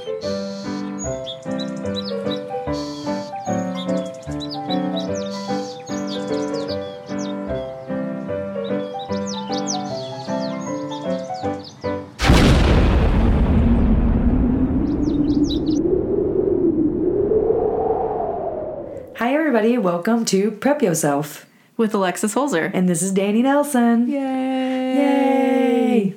Hi, everybody. Welcome to Prep Yourself. with Alexis Holzer. And this is Danny Nelson. Yay! Yay!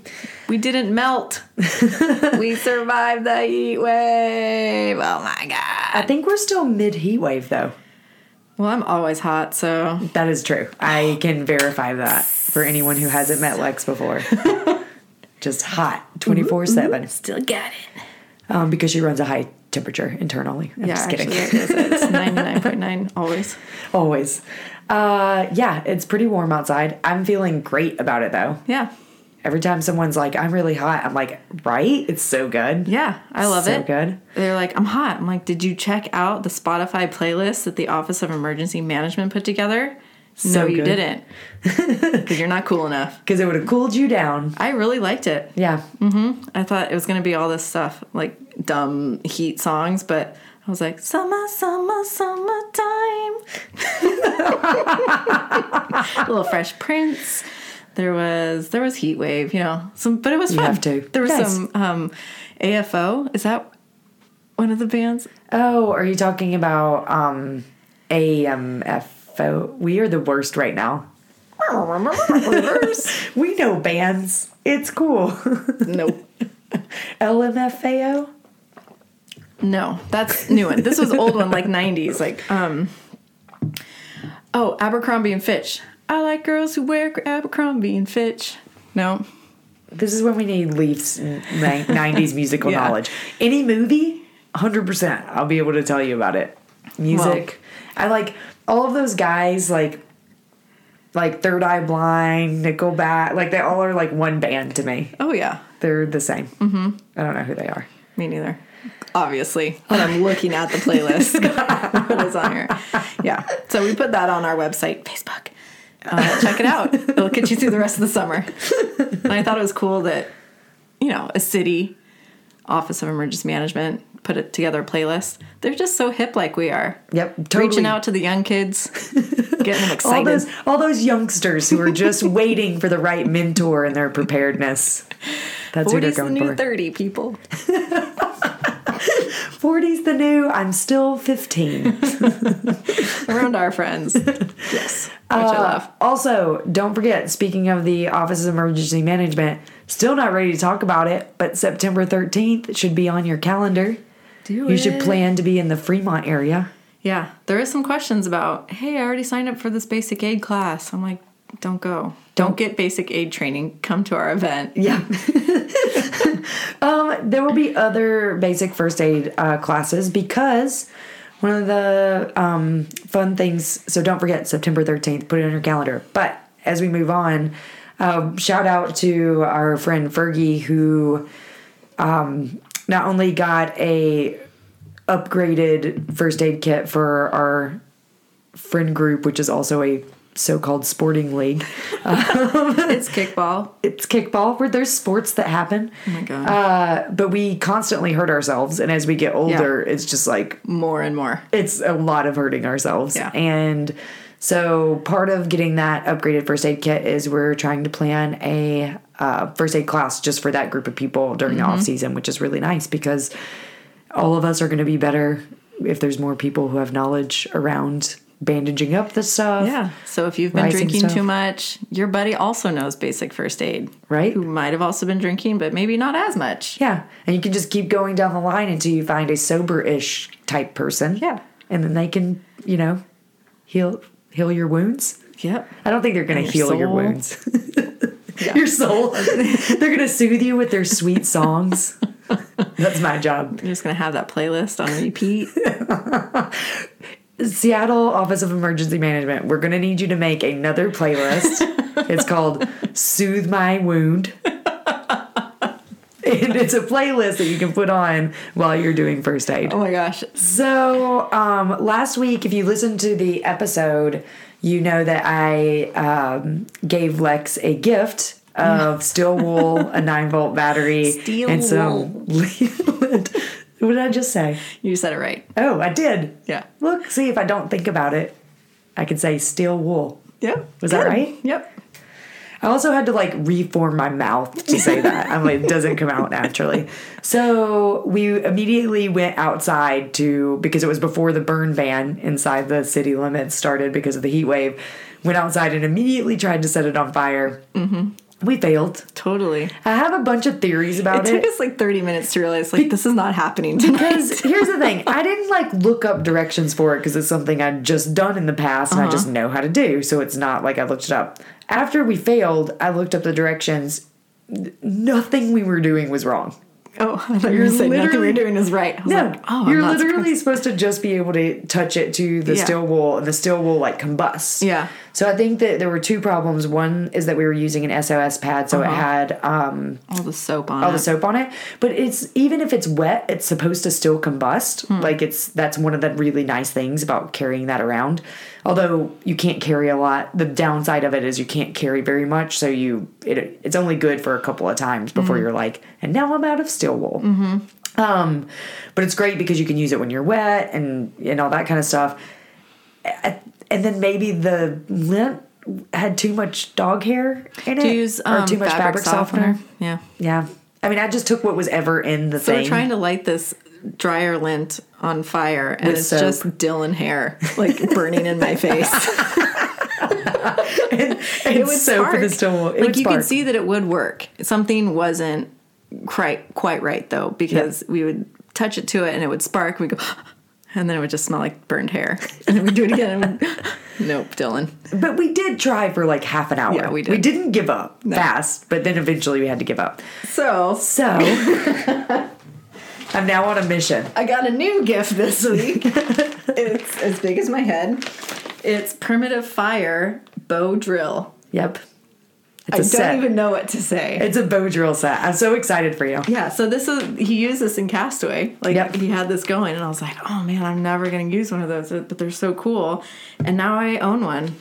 We didn't melt. we survived the heat wave. Oh my god. I think we're still mid heat wave, though. Well, I'm always hot, so That is true. I can verify that for anyone who hasn't met Lex before. Just hot 24 7 still got it. um, because she runs a high temperature internally. I'm yeah, just kidding. actually, it is. It's 99.9 always. Always. Uh, yeah, it's pretty warm outside. I'm feeling great about it though. Yeah. Every time someone's like, I'm really hot, I'm like, right? It's so good. Yeah, I love so it. So good. They're like, I'm hot. I'm like, did you check out the Spotify playlist that the Office of Emergency Management put together? So no, you good. didn't. Because you're not cool enough. Because it would have cooled you down. I really liked it. Yeah. Mm-hmm. I thought it was going to be all this stuff, like dumb heat songs, but I was like, summer, summer, summertime. a little Fresh Prince. There was there was Heat Wave, you know, some, but it was You fun. have to. There was some um, AFO. Is that one of the bands? Oh, are you talking about um AMFO? We are the worst right now. We know bands. It's cool. nope. LMFAO? No, that's new one. This was old one, like '90s. Like, um, oh, Abercrombie and Fitch. I like girls who wear Abercrombie and Fitch. No, This is when we need Leafs ni- 90s musical Yeah. knowledge. Any movie, 100%. I'll be able to tell you about it. Music. I like all of those guys, like, like Third Eye Blind, Nickelback. Like, they all are like one band to me. oh yeah, They're the same. Mm-hmm. I don't know who they are. me neither. Obviously, when I'm looking at the playlist, what is on here? Yeah, so we put that on our website, Facebook. Uh, check it out; it'll get you through the rest of the summer. And I thought it was cool that you know a city Office of Emergency Management put it together a playlist. They're just so hip, like we are. Yep, totally. reaching out to the young kids, getting them all excited. those all those youngsters who are just waiting for the right mentor in their preparedness. That's who they're 40's the going new for. 30 people. 40's the new. I'm still 15. around our friends. Yes, which I uh, love. also, don't forget. Speaking of the Office of Emergency Management, still not ready to talk about it, but September 13th should be on your calendar. Do You should plan to be in the Fremont area. Yeah, there is some questions about. Hey, I already signed up for this basic aid class. I'm like, don't go. Don't get basic aid training. Come to our event. Yeah. um, there will be other basic first aid uh, classes because one of the um, fun things. So don't forget September 13th, put it on your calendar. But as we move on, uh, shout out to our friend Fergie who um, not only got a upgraded first aid kit for our friend group, which is also a so-called sporting league. It's kickball. It's kickball where there's sports that happen. Oh my god. Uh, but we constantly hurt ourselves, and as we get older, it's just like more and more. it's a lot of hurting ourselves. Yeah. And so part of getting that upgraded first aid kit is we're trying to plan a uh, first aid class just for that group of people during Mm-hmm. the off season, which is really nice because all of us are going to be better if there's more people who have knowledge around bandaging up the stuff. Yeah. So if you've been drinking stuff. too much, your buddy also knows basic first aid. Right. Who might have also been drinking, but maybe not as much. Yeah. And you can just keep going down the line until you find a sober ish type person. Yeah. And then they can, you know, heal heal your wounds. Yep. I don't think they're gonna your heal your soul. wounds. Your soul. they're gonna soothe you with their sweet songs. That's my job. You're just gonna have that playlist on repeat. Seattle Office of Emergency Management, we're gonna need you to make another playlist. it's called Soothe My Wound. and it's a playlist that you can put on while you're doing first aid. oh my gosh. So, um, last week, if you listened to the episode, you know that I um, gave Lex a gift of steel wool, a nine volt battery, Steel and some What did I just say? You said it right. Oh, I did. Yeah. Look, see if I don't think about it, I could say steel wool. Yep. Was that right? Yep. I also had to like reform my mouth to say that. I'm like, it doesn't come out naturally. So we immediately went outside to, because it was before the burn ban inside the city limits started because of the heat wave, went outside and immediately tried to set it on fire. Mm-hmm. We failed. Totally. I have a bunch of theories about It it. took us like 30 minutes to realize like this is not happening tonight. Because here's the thing, I didn't like look up directions for it because it's something I'd just done in the past and I just uh-huh. know how to do. So it's not like I looked it up. After we failed, I looked up the directions. Nothing we were doing was wrong. Oh, I thought you You're were saying nothing literally- we're doing is right. No, like, oh, I'm you're literally surprised. supposed to just be able to touch it to the Yeah. steel wool, and the steel wool like combusts. Yeah. So I think that there were two problems. One is that we were using an SOS pad, so it Uh-huh. had um, all the soap on all it. the soap on it. But it's even if it's wet, it's supposed to still combust. Hmm. Like it's that's one of the really nice things about carrying that around. Although you can't carry a lot, the downside of it is you can't carry very much. So you it it's only good for a couple of times before Mm-hmm. you're like, and now I'm out of steel wool. Um, but it's great because you can use it when you're wet and and all that kind of stuff. And then maybe the lint had too much dog hair in it, to use um, or too much fabric, softener. Yeah. Yeah. I mean, I just took what was ever in the So thing. So we're trying to light this dryer lint on fire, and With it's soap. just Dylan hair like burning in my face. and it would soap spark. It like would you could see that it would work. Something wasn't quite quite right though, because we would touch it to it and it would spark. We go, and then it would just smell like burned hair, and then we do it again. Nope, Dylan. But we did try for like half an hour. Yeah, we did. We didn't give up fast, but then eventually we had to give up. So So I'm now on a mission. I got a new gift this week. it's as big as my head. It's primitive fire bow drill. Yep. It's I don't set. even know what to say. It's a bow drill set. I'm so excited for you. yeah, so this is he used this in Castaway. Like Yep. he had this going, and I was like, oh man, I'm never gonna use one of those, but they're so cool. And now I own one.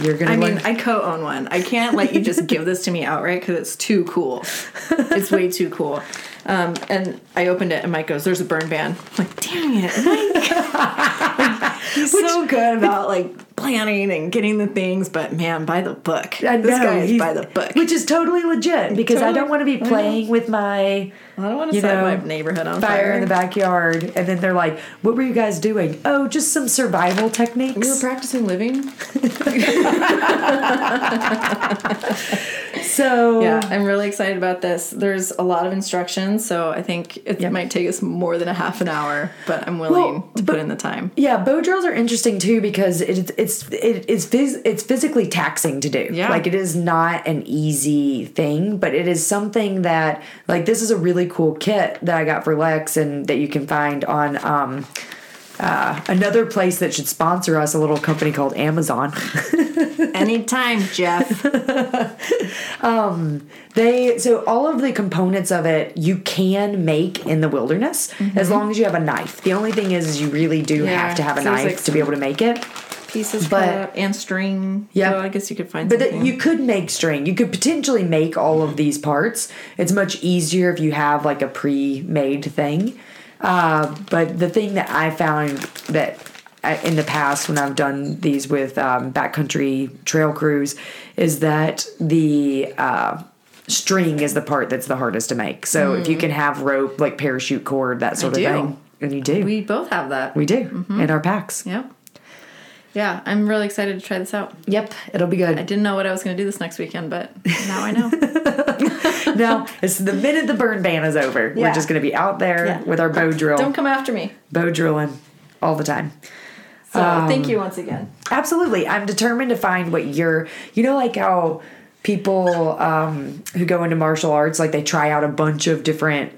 You're gonna I mean, I co-own one. I can't let you just give this to me outright because it's too cool. It's way too cool. Um, and I opened it, and Mike goes, "There's a burn ban." I'm like, dang it, Mike! Like, he's so good about like planning and getting the things, but man, by the book. I this know, guy is by the book. which is totally legit because I don't want to be playing with my I don't want to set know, my neighborhood on fire, fire. in the backyard, and then they're like, "What were you guys doing? Oh, just some survival techniques." We were practicing living. so Yeah, I'm really excited about this. There's a lot of instructions, so I think it Yep. might take us more than a half an hour, but I'm willing Well, to but- put in the time. Yeah, bow drills are interesting too because it, it's it, it's phys- it's physically taxing to do. Yeah. like it is not an easy thing, but it is something that like this is a really cool kit that I got for Lex and that you can find on um, uh, another place that should sponsor us, a little company called Amazon. Anytime, Jeff. They so all of the components of it you can make in the wilderness as long as you have a knife. The only thing is, is you really do Mm-hmm. Yeah, have to have a knife like, to be able to make it. Pieces But- and string. Yeah. So I guess you could find But something. you could make string. You could potentially make all of these parts. It's much easier if you have like a pre-made thing. Uh, but the thing that I found that in the past when I've done these with um, backcountry trail crews is that the uh, string is the part that's the hardest to make. So if you can have rope, like parachute cord, that sort of do. thing, and you do, we, both have that. We do in our packs. Yep. Yeah, I'm really excited to try this out. Yep, it'll be good. I didn't know what I was going to do this next weekend, but now I know. No, it's the minute the burn ban is over. We're just going to be out there Yeah. with our bow drill, Don't come after me. bow drilling all the time. So thank you once again. Absolutely, I'm determined to find what you're. You know, like how people um, who go into martial arts, like they try out a bunch of different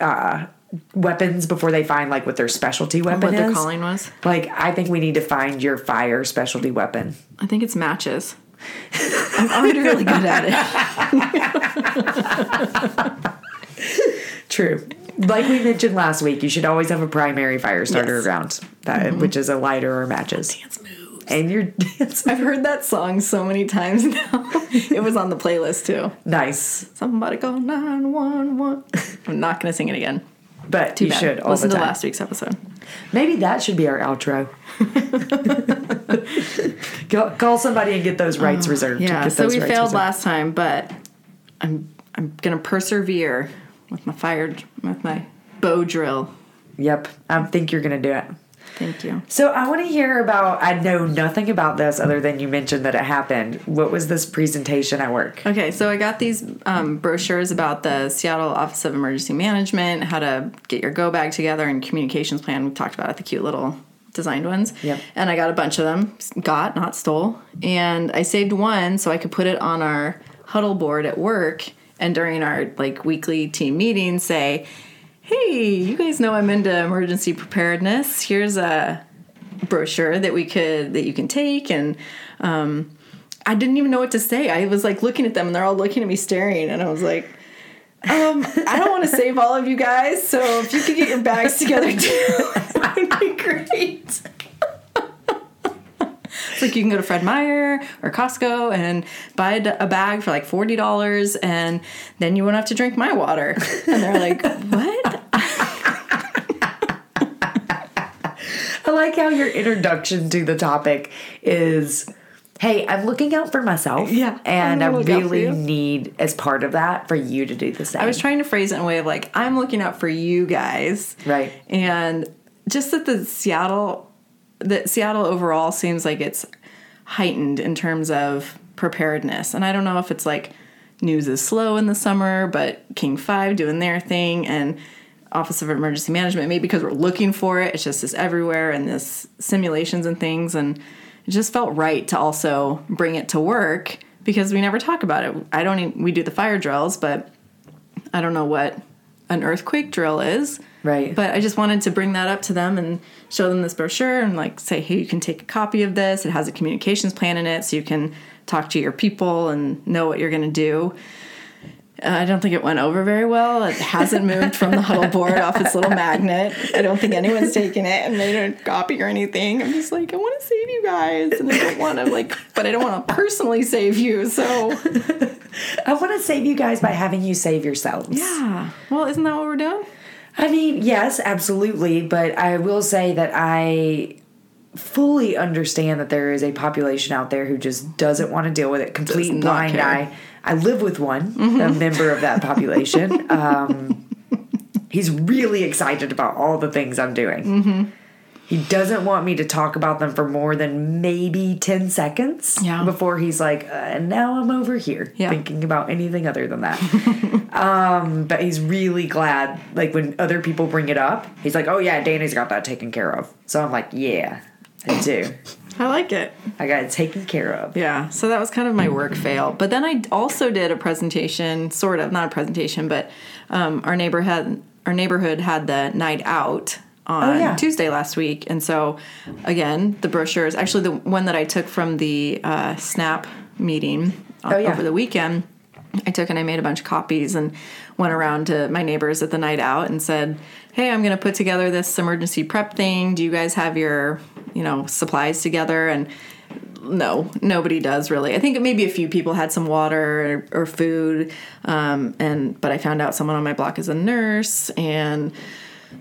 uh, weapons before they find like what their specialty weapon What is. their calling was. Like, I think we need to find your fire specialty weapon. I think it's matches. I'm already really good at it. True. Like we mentioned last week, you should always have a primary fire starter Yes. around, that, mm-hmm. which is a lighter or matches. Dance moves. And your dance. I've heard that song so many times now. it was on the playlist too. Nice. Somebody call 911. I'm not going to sing it again. But Too you bad. should all listen the to last week's episode. Maybe that should be our outro. Call- Call somebody and get those rights oh, reserved. Oh, Yeah, so we failed reserved. last time, but I'm I'm gonna persevere with my fire with my bow drill. Yep, I think you're gonna do it. Thank you. So I want to hear about. I know nothing about this other than you mentioned that it happened. What was this presentation at work? Okay, so I got these um, brochures about the Seattle Office of Emergency Management, how to get your go bag together, and communications plan. We talked about it, the cute little designed ones. Yep. And I got a bunch of them. Got, not stole. And I saved one so I could put it on our huddle board at work. And during our like weekly team meeting, say, "Hey, you guys know I'm into emergency preparedness. Here's a brochure that we could that you can take and." Um, I didn't even know what to say. I was like looking at them and they're all looking at me staring and I was like, um, I don't want to save all of you guys, so if you could get your bags together too, that would be great. It's like you can go to Fred Meyer or Costco and buy a bag for like forty dollars, and then you won't have to drink my water. And they're like, "What?" I like how your introduction to the topic is. Hey, I'm looking out for myself. Yeah, And I I'm gonna look out for really need, as part of that, for you to do the same. I was trying to phrase it in a way of like, I'm looking out for you guys. Right. And just that the Seattle that Seattle overall seems like it's heightened in terms of preparedness. And I don't know if it's like news is slow in the summer, but King 5 doing their thing and Office of Emergency Management, maybe because we're looking for it, it's just this everywhere and this simulations and things and it just felt right to also bring it to work because we never talk about it. I don't even, we do the fire drills, but I don't know what an earthquake drill is. Right. But I just wanted to bring that up to them and show them this brochure and like say, hey, you can take a copy of this. It has a communications plan in it so you can talk to your people and know what you're going to do. Uh, I don't think it went over very well. It hasn't moved from the huddle board off its little magnet. I don't think anyone's taken it and made a copy or anything. I'm just like, I want to save you guys, and I don't want to like, but I don't want to personally save you. So I want to save you guys by having you save yourselves. yeah. Well, isn't that what we're doing? I mean, yes, absolutely. But I will say that I fully understand that there is a population out there who just doesn't want to deal with it. Complete blind care. eye. I live with one, a member of that population. Um, he's really excited about all the things I'm doing. He doesn't want me to talk about them for more than maybe 10 seconds Yeah. before he's like, uh, and now I'm over here Yeah. thinking about anything other than that. um, but he's really glad, like when other people bring it up, he's like, oh yeah, Danny's got that taken care of. So I'm like, yeah, I do. I like it. I got it taken care of. Yeah, so that was kind of my work fail. But then I also did a presentation, sort of, not a presentation, but um, our neighbor had our neighborhood had the night out on Oh, yeah. Tuesday last week, and so again, the brochures. Actually, the one that I took from the uh, SNAP meeting on- Oh, yeah. over the weekend, I took and I made a bunch of copies and went around to my neighbors at the night out and said, "Hey, I'm going to put together this emergency prep thing. Do you guys have your, you know, supplies together?" And no, nobody does really. I think maybe a few people had some water or, or food, um, and but I found out someone on my block is a nurse, and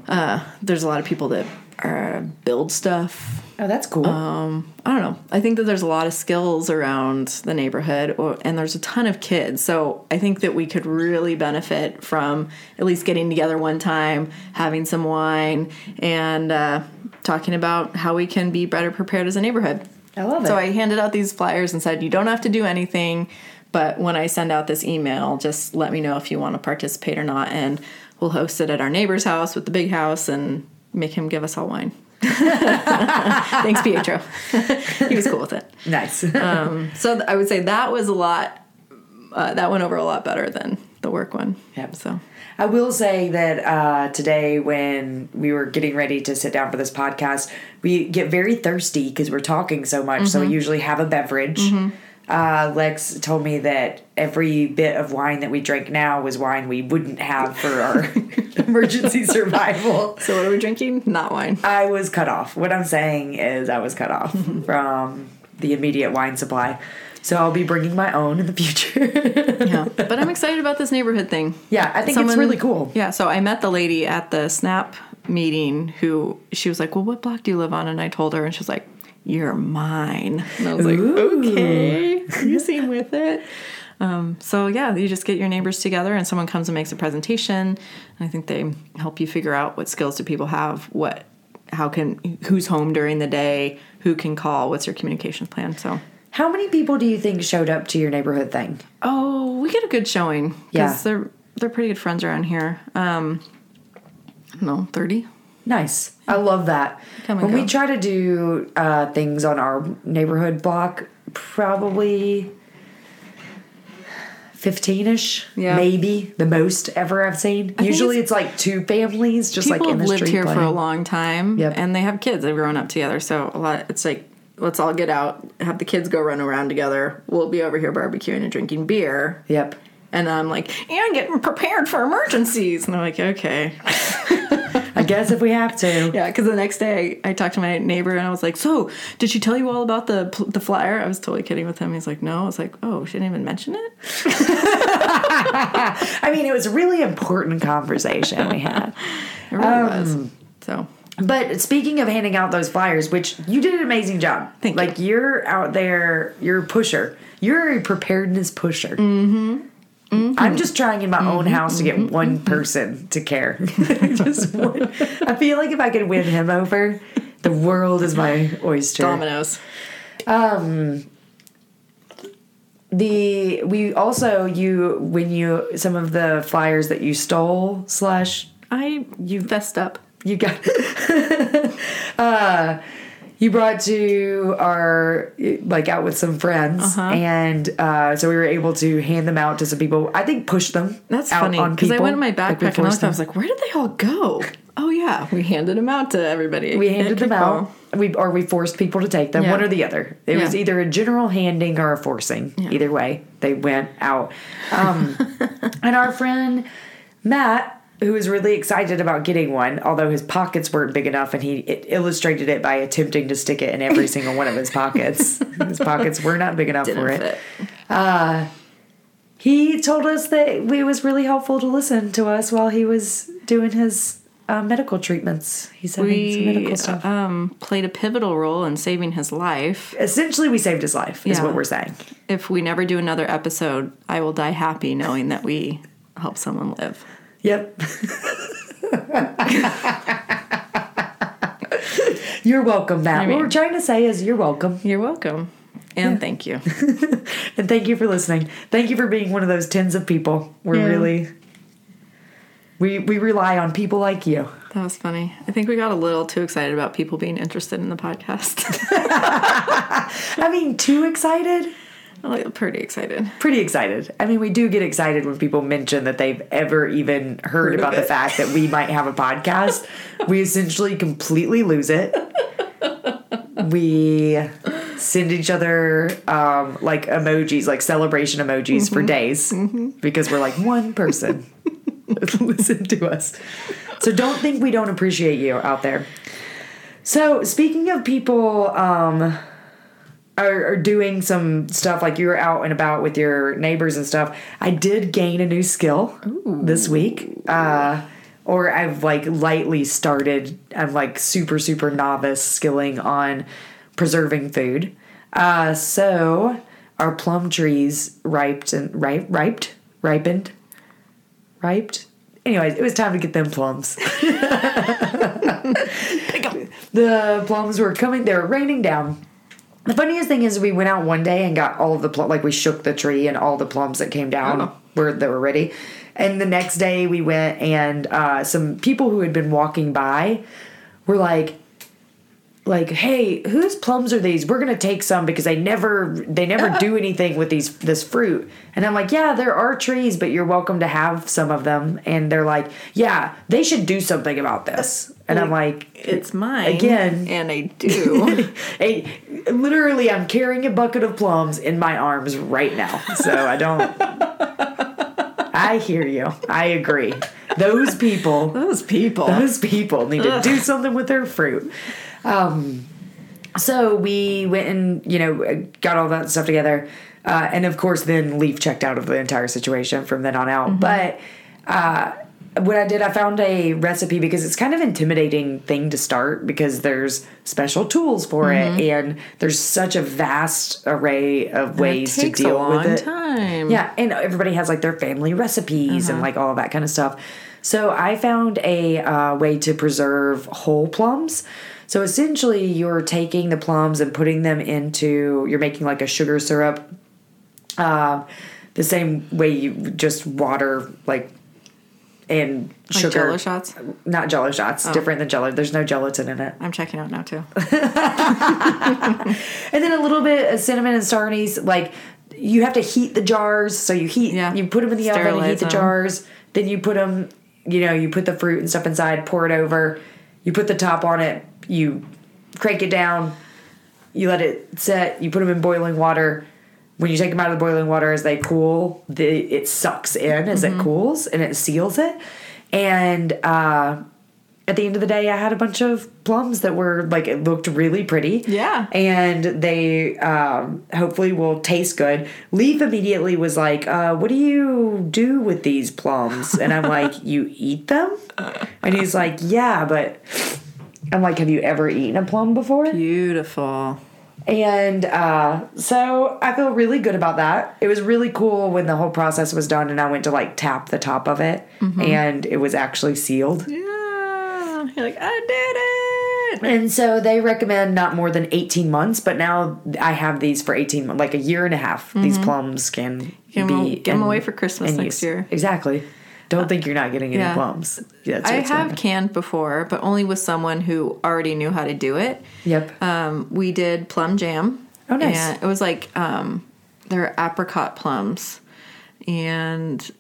uh, there's a lot of people that uh, build stuff. Oh, that's cool. Um, I don't know. I think that there's a lot of skills around the neighborhood, or, and there's a ton of kids. So I think that we could really benefit from at least getting together one time, having some wine, and uh, talking about how we can be better prepared as a neighborhood. I love it. So I handed out these flyers and said, you don't have to do anything, but when I send out this email, just let me know if you want to participate or not, and we'll host it at our neighbor's house with the big house and make him give us all wine. Thanks, Pietro. he was cool with it. nice. Um, so th- I would say that was a lot. Uh, that went over a lot better than the work one. Yep. So I will say that uh, today, when we were getting ready to sit down for this podcast, we get very thirsty because we're talking so much. So we usually have a beverage. Uh, Lex told me that every bit of wine that we drink now was wine we wouldn't have for our emergency survival. so what are we drinking? Not wine. I was cut off. What I'm saying is, I was cut off from the immediate wine supply. So I'll be bringing my own in the future. Yeah, but I'm excited about this neighborhood thing. yeah, I think it's really cool. Yeah, so I met the lady at the SNAP meeting who she was like, "Well, what block do you live on?" And I told her, and she was like, "You're mine." And I was like, Ooh. "Okay, you seem with it." Um, so yeah, you just get your neighbors together, and someone comes and makes a presentation. I think they help you figure out what skills do people have, what, how can, who's home during the day, who can call, what's your communication plan. So. How many people do you think showed up to your neighborhood thing? Oh, we get a good showing. Yeah. because they're they're pretty good friends around here. Um, I don't know, thirty. Nice. I love that. When we try to do uh, things on our neighborhood block, probably 15 ish, Yeah. maybe the most ever I've seen. think Usually it's- it's, like two families just like in have the lived here for a long time, Yep. and they have kids. They've grown up together, so a lot. It's like let's all get out, have the kids go run around together. We'll be over here barbecuing and drinking beer. Yep. And I'm like, and getting prepared for emergencies. And they're like, okay. I guess if we have to. Yeah, because the next day I, I talked to my neighbor and I was like, so did she tell you all about the the flyer? I was totally kidding with him. He's like, no. I was like, oh, she didn't even mention it. I mean, it was a really important conversation we had. It really Um, was. So But speaking of handing out those flyers, which you did an amazing job. Thank you. like you're out there, you're a pusher. You're a preparedness pusher. Mm-hmm. I'm just trying in my Mm-hmm. own house to get one person to care. just one. I feel like if I could win him over, the world is my oyster. dominoes. The we also you when you some of the flyers that you stole slash I you fessed up. you got uh you brought to our like out with some friends Uh-huh. and uh so we were able to hand them out to some people i think push them That's out funny because I went in my Like, backpack and I looked. I was like, where did they all go? Oh yeah, we handed them out to everybody. we handed them out we or we forced people to take them Yeah. one or the other it was either a general handing or a forcing either way they went out um and our friend matt who was really excited about getting one although his pockets weren't big enough and he it illustrated it by attempting to stick it in every single one of his pockets his pockets were not big enough for Didn't it fit. he told us that it was really helpful to listen to us while he was doing his uh, medical treatments he's having some We medical stuff um, played a pivotal role in saving his life. essentially we saved his life is what we're saying If we never do another episode, I will die happy knowing that we helped someone live. Yep. You're welcome matt. I mean- what we're trying to say is you're welcome. You're welcome, and thank you. and thank you for listening. Thank you for being one of those tens of people. We're Yeah. really we we rely on people like you. That was funny. I think we got a little too excited about people being interested in the podcast. i mean too excited I'm pretty excited. pretty excited. I mean, we do get excited when people mention that they've ever even heard, Heard about the fact that we might have a podcast. we essentially completely lose it. We send each other um, like emojis, like celebration emojis for days because we're like one person listen to us. So don't think we don't appreciate you out there. So speaking of people um, are, are doing some stuff like you were out and about with your neighbors and stuff, I did gain a new skill this week. Uh, or I've like lightly started. I'm like super super novice skilling on preserving food. Uh, so our plum trees riped and ripe riped ripened riped. Anyways, it was time to get them plums. the plums were coming. They were raining down. The funniest thing is, we went out one day and got all of the plum. Like we shook the tree and all the plums that came down Oh. were that were ready. And the next day we went and uh, some people who had been walking by were like, like, hey, whose plums are these? We're gonna take some because they never they never do anything with these this fruit. And I'm like, yeah, there are trees, but you're welcome to have some of them. And they're like, yeah, they should do something about this. And I'm like, It's mine Again. and I do. Hey, literally, I'm carrying a bucket of plums in my arms right now. So I don't. I hear you. I agree. Those people, Those people. those people need to do something with their fruit. Um, so we went and you know got all that stuff together. Uh, and of course, then Leaf checked out of the entire situation from then on out. But uh, what I did, I found a recipe because it's kind of intimidating thing to start because there's special tools for it and there's such a vast array of ways it takes to deal with it. time. Yeah, and everybody has like their family recipes and like all that kind of stuff. So I found a uh, way to preserve whole plums. So essentially, you're taking the plums and putting them into, you're making like a sugar syrup, uh, the same way you just water like and Like sugar. Jello shots. Not Jello shots. Different than Jello. There's no gelatin in it. I'm checking out now too. And then a little bit of cinnamon and star anise. Like you have to heat the jars. So you heat, Yeah. you put them in the oven and heat Sterilize the jars. Then you put them, you know, you put the fruit and stuff inside, pour it over. You put the top on it. You crank it down. You let it set. You put them in boiling water. When you take them out of the boiling water, as they cool, the, it sucks in as Mm-hmm. it cools and it seals it. And uh, at the end of the day, I had a bunch of plums that were like it looked really pretty. Yeah. and they um, hopefully will taste good. Leaf immediately was like, uh, "What do you do with these plums?" And I'm like, "You eat them?" And he's like, "Yeah, but." I'm like, "Have you ever eaten a plum before?" Beautiful. And uh, so I feel really good about that. It was really cool when the whole process was done and I went to like tap the top of it and it was actually sealed. Yeah. You're like, I did it. And so they recommend not more than 18 months, but now I have these for 18 months, like a year and a half. These plums can 'em- be. Get in- away for Christmas next use. year. Exactly. Don't think you're not getting any yeah. plums. Yeah, I have canned before, but only with someone who already knew how to do it. Yep. Um, we did plum jam. Oh, nice. And it was like um, they're apricot plums, and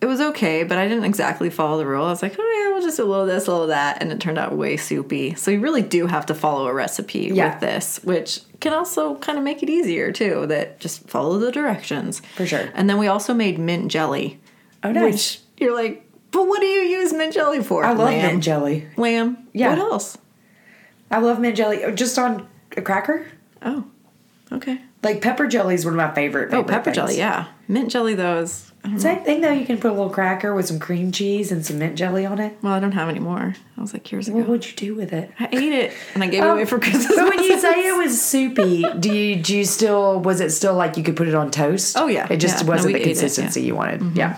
it was okay, but I didn't exactly follow the rule. I was like, oh yeah, we'll just do a little this, a little that, and it turned out way soupy. So you really do have to follow a recipe Yeah. with this, which can also kind of make it easier too. That just follow the directions For sure. And then we also made mint jelly. Oh, nice. You're like, but what do you use mint jelly for? I love Lamb. mint jelly. Lamb. Yeah. What else? I love mint jelly. Oh, Just on a cracker? Oh, okay. Like pepper jelly is one of my favorite. Oh, pepper things. jelly. Yeah, mint jelly though is. Don't know. Same thing though. You can put a little cracker with some cream cheese and some mint jelly on it. Well, I don't have any more. I was like years ago. What would you do with it? I ate it and I gave it oh, away for Christmas. But when you say it was soupy, do you do you still was it still like you could put it on toast? Oh, yeah. it just Yeah. Wasn't we the ate it, consistency yeah. you wanted. Mm-hmm. Yeah.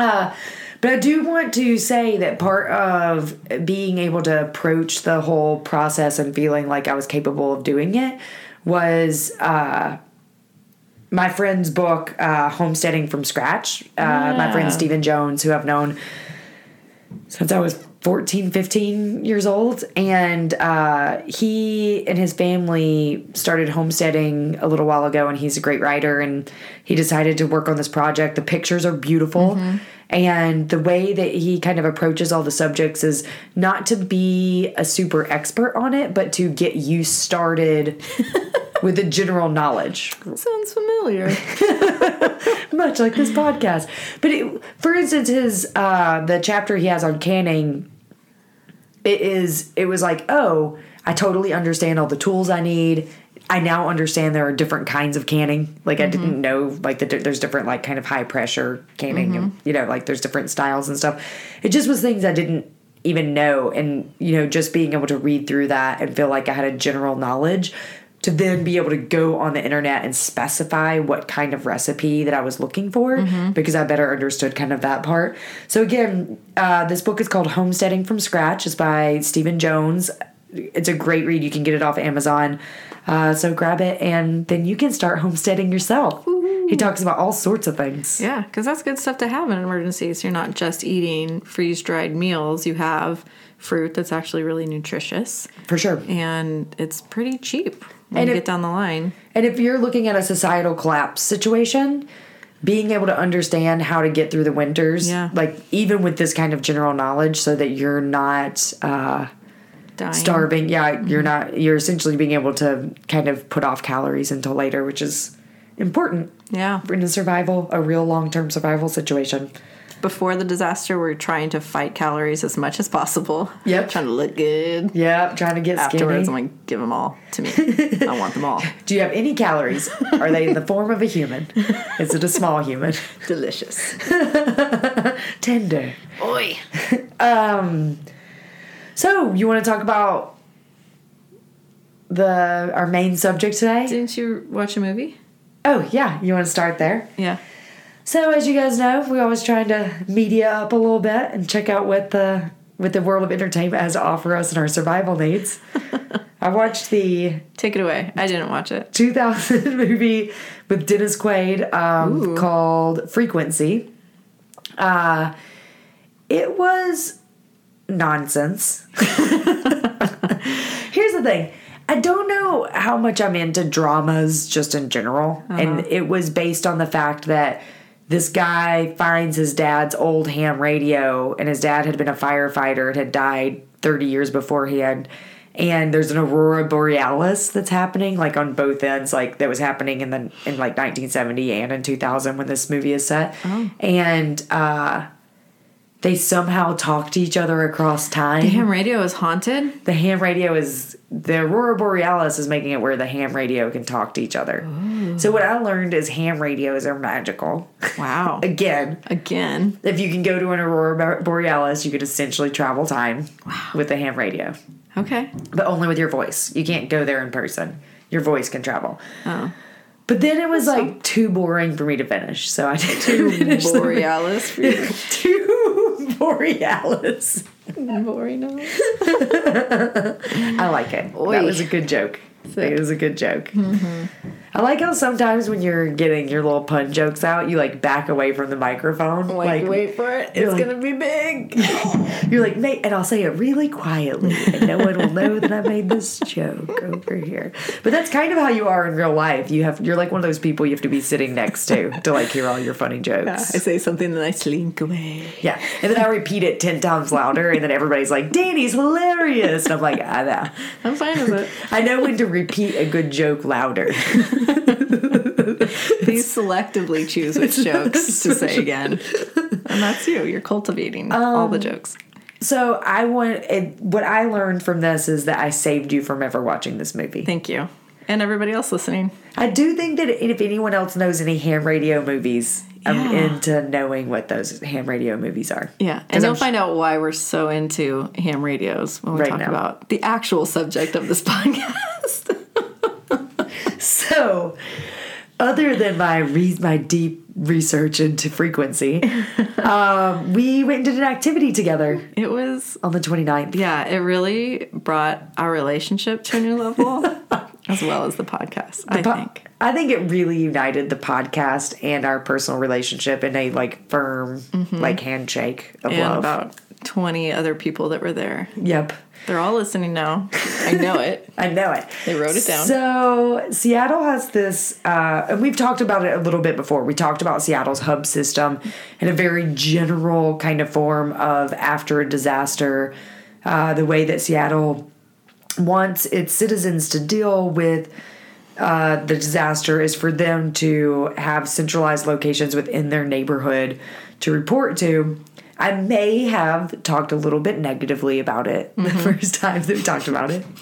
Uh, but I do want to say that part of being able to approach the whole process and feeling like I was capable of doing it was uh, my friend's book, uh, Homesteading from Scratch. Uh, My friend Stephen Jones, who I've known since I was 14, 15 years old. And uh, he and his family started homesteading a little while ago, and he's a great writer. And he decided to work on this project. The pictures are beautiful. And the way that he kind of approaches all the subjects is not to be a super expert on it, but to get you started with the general knowledge sounds familiar. much like this podcast. But it, for instance, his uh, the chapter he has on canning, it is it was like, oh, I totally understand all the tools I need. I now understand there are different kinds of canning. Like I didn't mm-hmm. know like that there's different like kind of high pressure canning. And, mm-hmm. you know, like there's different styles and stuff. It just was things I didn't even know, and you know, just being able to read through that and feel like I had a general knowledge to then be able to go on the internet and specify what kind of recipe that I was looking for mm-hmm. because I better understood kind of that part. So again, uh, this book is called Homesteading from Scratch. It's by Stephen Jones. It's a great read. You can get it off Amazon. Uh, so grab it and then you can start homesteading yourself. He talks about all sorts of things. yeah, because that's good stuff to have in an emergency. So you're not just eating freeze dried meals. You have fruit that's actually really nutritious, For sure. and it's pretty cheap when And you it- get down the line. And if you're looking at a societal collapse situation, being able to understand how to get through the winters, Yeah. like even with this kind of general knowledge, so that you're not uh, Dying. starving. Yeah, you're mm-hmm. not. You're essentially being able to kind of put off calories until later, which is important Yeah. in a survival, a real long term survival situation. before the disaster, we're trying to fight calories as much as possible. Yep. Trying to look good. Yep, trying to get Afterwards, skinny. I'm like, give them all to me. I want them all. Do you have any calories? Are they in the form of a human? Is it a small human? Delicious. Tender. Oi. Um, So, you want to talk about the our main subject today? Didn't you watch a movie? Oh, yeah. You want to start there? Yeah. So, as you guys know, we're always trying to media up a little bit and check out what the what the world of entertainment has to offer us in our survival needs. I watched the Take it away. I didn't watch it. 2000 movie with Dennis Quaid um, called Frequency. Uh, it was nonsense. Here's the thing. I don't know how much I'm into dramas just in general. And it was based on the fact that this guy finds his dad's old ham radio, and his dad had been a firefighter and had died 30 years beforehand. And there's an aurora borealis that's happening, like on both ends, like that was happening in the in like 1970 and in 2000 when this movie is set. And uh, they somehow talk to each other across time. The ham radio is haunted. The ham radio is the aurora borealis is making it where the ham radio can talk to each other. So what I learned is ham radios are magical. Wow. Again, Again. if you can go to an aurora borealis, you could essentially travel time wow. with the ham radio, Okay. but only with your voice. You can't go there in person. Your voice can travel. Oh. But then it was like too boring for me to finish, so I didn't finish the- Borealis for you. too borealis. Borealis. I like it. Oy. That was a good joke. It was a good joke. Mm-hmm. I like how sometimes when you're getting your little pun jokes out, you like back away from the microphone. Like, wait for it. It's like- gonna be big. You're like, mate, and I'll say it really quietly, and no one will know that I made this joke over here. But that's kind of how you are in real life. You have, you're like one of those people you have to be sitting next to to like hear all your funny jokes. I say something and I slink away. Yeah, and then I repeat it ten times louder, and then everybody's like, "Danny's hilarious," and I'm like, ah, "I know." I'm fine with it. I know when to repeat a good joke louder. Please selectively choose which jokes to say again. And that's you. You're cultivating all the um, jokes. So I want it, what I learned from this is that I saved you from ever watching this movie. Thank you. And everybody else listening. I do think that if anyone else knows any ham radio movies, I'm into knowing what those ham radio movies are. Yeah, And you'll I'm find out why we're so into ham radios when we Right talk now. about the actual subject of this podcast. So, other than my re- my deep research into frequency, um, we went and did an activity together it was, on the 29th. yeah, it really brought our relationship to a new level as well as the podcast, I po- think. I think it really united the podcast and our personal relationship in a like firm like handshake of Mm-hmm. And love. about 20 other people that were there. yep. They're all listening now. I know it. I know it. They wrote it down. So Seattle has this, uh, and we've talked about it a little bit before. We talked about Seattle's hub system in a very general kind of form of after a disaster, uh, the way that Seattle wants its citizens to deal with uh, the disaster is for them to have centralized locations within their neighborhood to report to. I may have talked a little bit negatively about it the first time that we talked about it.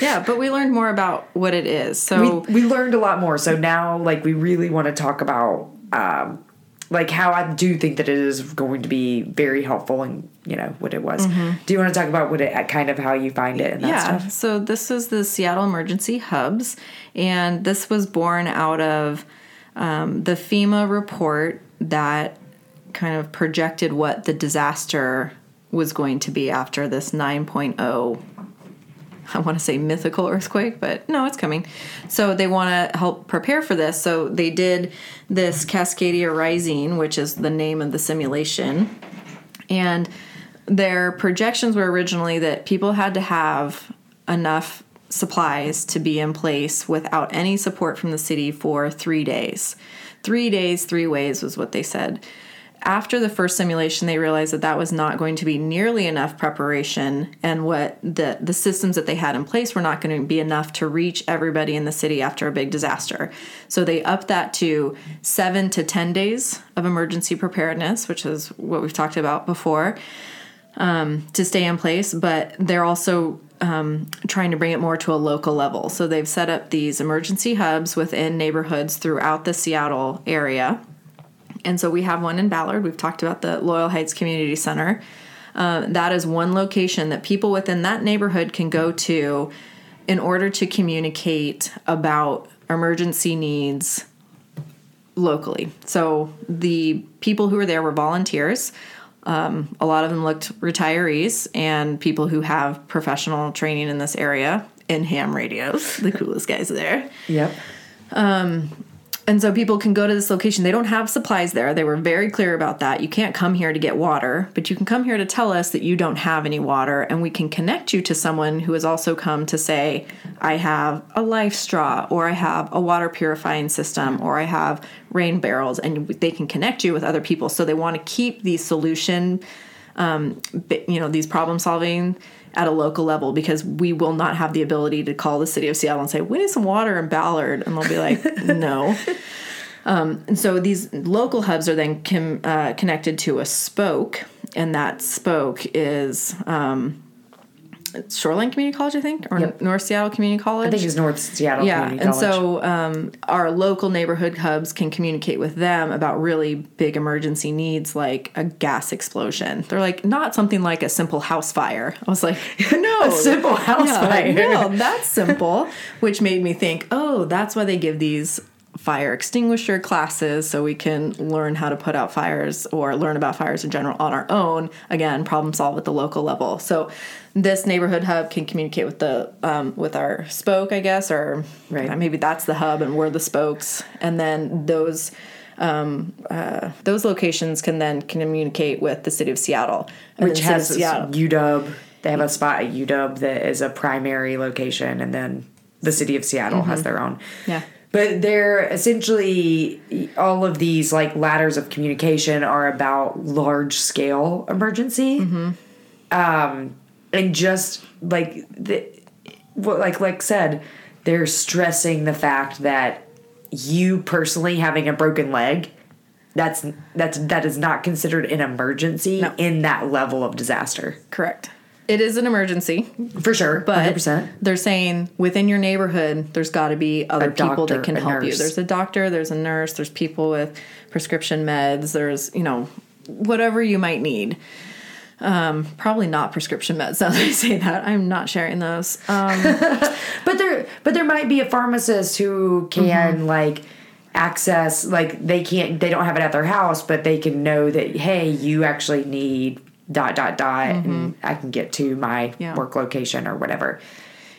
Yeah, but we learned more about what it is. So we, we learned a lot more. So now, like, we really want to talk about, um, like, how I do think that it is going to be very helpful and, you know, what it was. Do you want to talk about what it, kind of how you find it and that yeah, stuff? so this is the Seattle Emergency Hubs, and this was born out of um, the FEMA report that kind of projected what the disaster was going to be after this 9.0 I want to say mythical earthquake, but no, it's coming. So they want to help prepare for this. So they did this Cascadia Rising, which is the name of the simulation. And their projections were originally that people had to have enough supplies to be in place without any support from the city for three days. Three days, three ways was what they said. After the first simulation, they realized that that was not going to be nearly enough preparation, and what the the systems that they had in place were not going to be enough to reach everybody in the city after a big disaster. So they upped that to seven to ten days of emergency preparedness, which is what we've talked about before, um, to stay in place. But they're also um, trying to bring it more to a local level. So they've set up these emergency hubs within neighborhoods throughout the Seattle area and so we have one in Ballard. We've talked about the Loyal Heights Community Center. Uh, that is one location that people within that neighborhood can go to in order to communicate about emergency needs locally. So the people who were there were volunteers. Um, a lot of them looked retirees and people who have professional training in this area in ham radios, the coolest guys there. Yep. Um, and so people can go to this location. They don't have supplies there. They were very clear about that. You can't come here to get water, but you can come here to tell us that you don't have any water, and we can connect you to someone who has also come to say, I have a life straw, or I have a water purifying system, or I have rain barrels, and they can connect you with other people. So they want to keep these solution, um, you know, these problem solving at a local level because we will not have the ability to call the city of Seattle and say, we need some water in Ballard. And they'll be like, no. Um, and so these local hubs are then com- uh, connected to a spoke, and that spoke is um, Shoreline Community College, I think, or yep. North Seattle Community College. I think it's North Seattle. Yeah, and so um, our local neighborhood hubs can communicate with them about really big emergency needs, like a gas explosion. They're like not something like a simple house fire. I was like, no, a simple house yeah, fire. No, that's simple. Which made me think, oh, that's why they give these fire extinguisher classes so we can learn how to put out fires or learn about fires in general on our own again problem solve at the local level so this neighborhood hub can communicate with the um, with our spoke i guess or right. maybe that's the hub and we're the spokes and then those um, uh, those locations can then communicate with the city of seattle which has seattle. uw they have a spot at uw that is a primary location and then the city of seattle mm-hmm. has their own yeah but they're essentially all of these like ladders of communication are about large scale emergency mm-hmm. um and just like the what like like said they're stressing the fact that you personally having a broken leg that's that's that is not considered an emergency no. in that level of disaster correct it is an emergency. For sure but 100%. they're saying within your neighborhood there's got to be other A people that can help you. there's a doctor there's a nurse there's people with prescription meds there's you know whatever you might need. Um, probably not prescription meds now that i say that. I'm not sharing those. Um, but there but there might be a pharmacist who can Mm-hmm. like access like they can't they don't have it at their house but they can know that hey you actually need dot dot dot and i can get to my Mm-hmm. Yeah. work location or whatever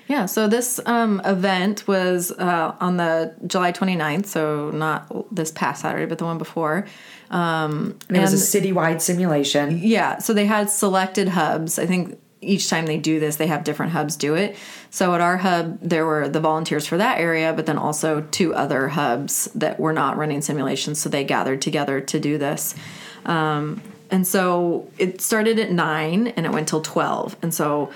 Yeah, so this um, event was uh, on the July 29th, so not this past Saturday, but the one before. Um, and it was a citywide simulation yeah, so they had selected hubs. I think each time they do this, they have different hubs do it. So at our hub, there were the volunteers for that area, but then also two other hubs that were not running simulations. So they gathered together to do this. Um, and so it started at nine and it went till 12. And so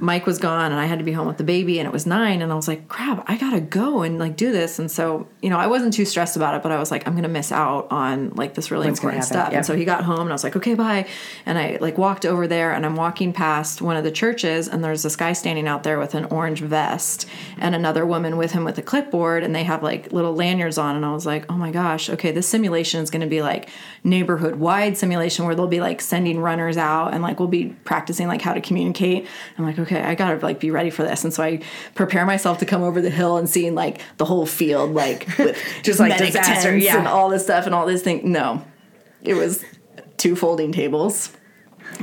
Mike was gone and I had to be home with the baby and it was nine and I was like, crap, I gotta go and like do this. And so, you know, I wasn't too stressed about it, but I was like, I'm gonna miss out on like this really What's important stuff. yep. And so he got home and I was like, okay, bye. And I like walked over there and I'm walking past one of the churches and there's this guy standing out there with an orange vest and another woman with him with a clipboard and they have like little lanyards on. And I was like, oh my gosh, okay, this simulation is gonna be like neighborhood wide simulation where they'll be like sending runners out and like we'll be practicing like how to communicate. I'm like, okay, I gotta like be ready for this. And so I prepare myself to come over the hill and seeing like the whole field like with Just, like, disaster, yeah. and all this stuff and all this thing. No. It was two folding tables,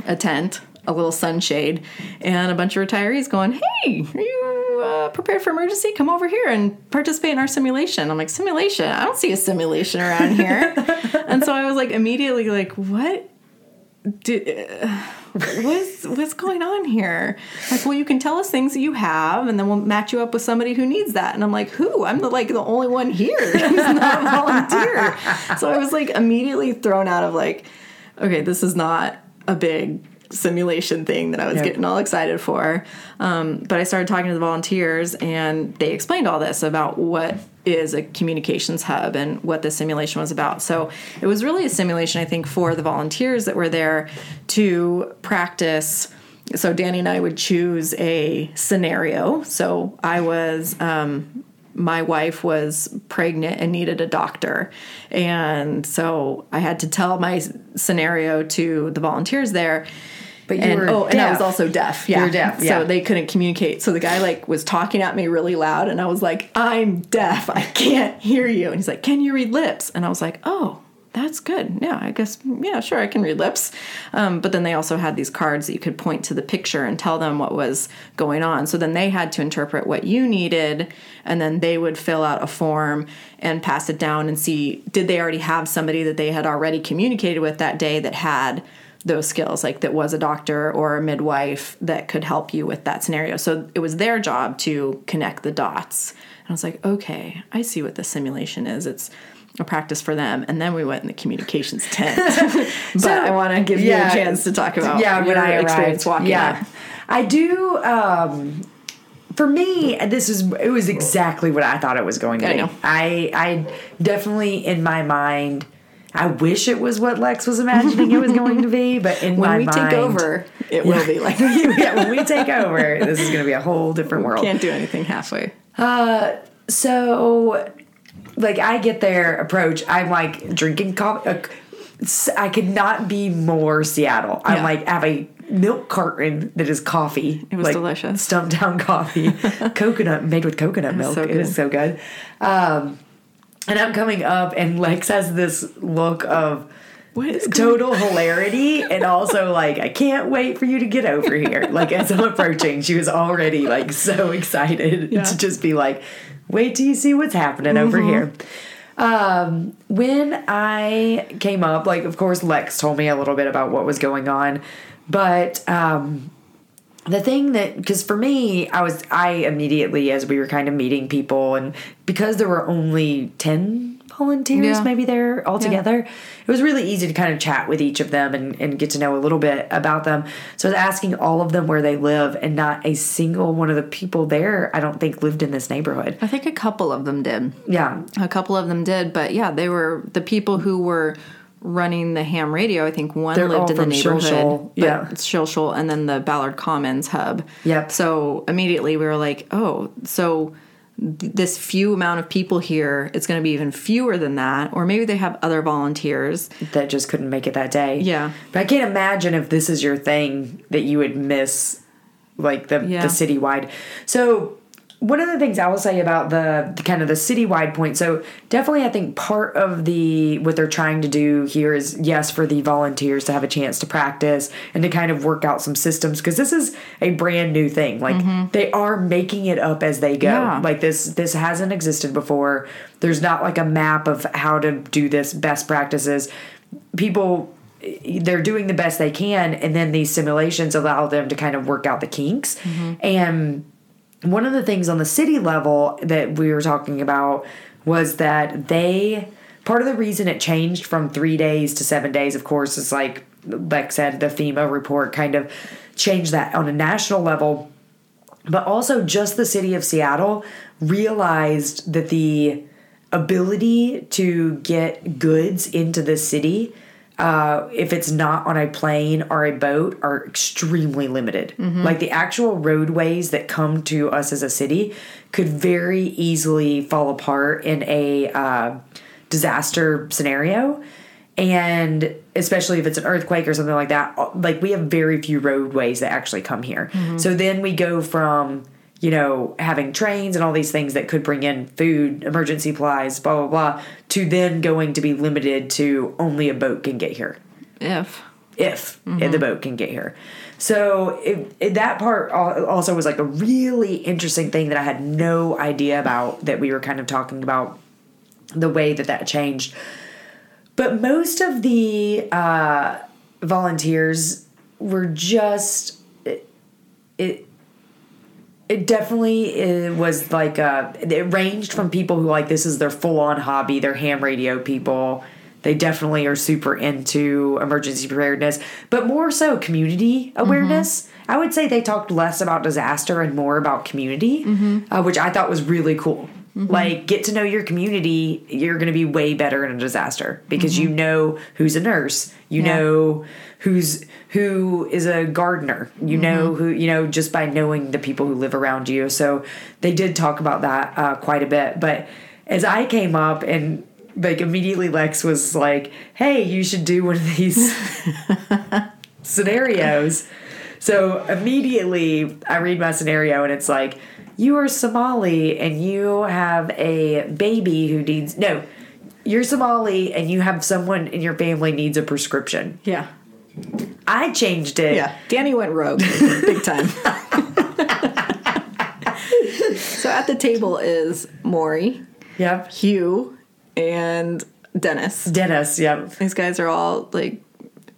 a tent, a little sunshade, and a bunch of retirees going, "Hey, are you uh, prepared for emergency? Come over here and participate in our simulation." I'm like, "Simulation? I don't see a simulation around here." and so I was like, immediately like, "What? Uh, what's what's going on here? Like, well, you can tell us things that you have, and then we'll match you up with somebody who needs that. And I'm like, who? I'm the like the only one here who's not a volunteer. So I was like immediately thrown out of like, okay, this is not a big simulation thing that I was Yep. getting all excited for. Um, but I started talking to the volunteers, and they explained all this about what is a communications hub and what the simulation was about. So it was really a simulation, I think, for the volunteers that were there to practice. So Danny and I would choose a scenario. So I was um, my wife was pregnant and needed a doctor. And so I had to tell my scenario to the volunteers there. But you and, were oh, and I was also deaf. Yeah, were deaf, yeah. So they couldn't communicate. So the guy like was talking at me really loud, and I was like, "I'm deaf. I can't hear you." And he's like, "Can you read lips?" And I was like, "Oh, that's good. Yeah, I guess. Yeah, sure, I can read lips." Um, but then they also had these cards that you could point to the picture and tell them what was going on. So then they had to interpret what you needed, and then they would fill out a form and pass it down and see did they already have somebody that they had already communicated with that day that had those skills, like that was a doctor or a midwife that could help you with that scenario. So it was their job to connect the dots. And I was like, okay, I see what the simulation is. It's a practice for them. And then we went in the communications tent. but I want to give yeah. you a chance to talk about yeah, your when I experience arrived. walking yeah. in. I do. Um, for me, this is it was exactly what I thought it was going to I be. know. I I definitely in my mind. I wish it was what Lex was imagining it was going to be, but in When my we mind, take over, it will be like yeah, when we take over, this is going to be a whole different world. can't do anything halfway. So, like, I get their approach. I'm like drinking coffee. Uh, I could not be more Seattle. I'm Yeah. like, have a milk carton that is coffee. It was like, delicious. Stumptown coffee, coconut made with coconut milk. so It is so good. Um, and I'm coming up, and Lex has this look of What is total hilarity and also like I can't wait for you to get over here. Like as I'm approaching, she was already like so excited Yeah. to just be like, wait till you see what's happening over here. Um, when I came up, like of course Lex told me a little bit about what was going on, but um the thing that because for me i was i immediately as we were kind of meeting people and because there were only 10 volunteers Yeah. maybe there altogether it was really easy to kind of chat with each of them and, and get to know a little bit about them so i was asking all of them where they live and not a single one of the people there i don't think lived in this neighborhood I think a couple of them did. yeah A couple of them did, but yeah, they were the people who were running the ham radio. I think one They're lived in the neighborhood, Shilshole, but yeah. it's Shilshole, and then the Ballard Commons hub. Yep. So immediately we were like, oh, so th- this few amount of people here, it's going to be even fewer than that, or maybe they have other volunteers. that just couldn't make it that day Yeah. but i can't imagine if this is your thing that you would miss like the, Yeah. the citywide so one of the things I will say about the, the kind of the citywide point, so definitely I think part of the what they're trying to do here is yes for the volunteers to have a chance to practice and to kind of work out some systems because this is a brand new thing. Like mm-hmm. they are making it up as they go. Yeah. Like this this hasn't existed before. There's not like a map of how to do this best practices. People they're doing the best they can and then these simulations allow them to kind of work out the kinks mm-hmm. and one of the things on the city level that we were talking about was that they part of the reason it changed from three days to seven days of course is like Lex said the FEMA report kind of changed that on a national level. But also just the city of Seattle realized that the ability to get goods into the city uh, if it's not on a plane or a boat are extremely limited. Like the actual roadways that come to us as a city could very easily fall apart in a uh, disaster scenario. And especially if it's an earthquake or something like that like we have very few roadways that actually come here. So then we go from you know having trains and all these things that could bring in food emergency supplies blah blah blah to then going to be limited to only a boat can get here If if the boat can get here. So it, it, that part also was like a really interesting thing that I had no idea about that we were kind of talking about the way that that changed. But most of the uh, volunteers were just it. it it definitely it was like uh it ranged from people who like this is their full on hobby they're ham radio people. They definitely are super into emergency preparedness but more so community awareness. I would say they talked less about disaster and more about community uh, which i thought was really cool. Like get to know your community you're going to be way better in a disaster because you know who's a nurse you Yeah. know who's who is a gardener you know who you know just by knowing the people who live around you. So they did talk about that uh, quite a bit but as i came up and like immediately lex was like hey you should do one of these scenarios. So immediately i read my scenario and it's like you are somali and you have a baby who needs no you're somali and you have someone in your family needs a prescription. Yeah. I changed it. Yeah. Danny went rogue big time. so at the table is Maury, Yep. Hugh, and Dennis. Dennis. Yep. These guys are all like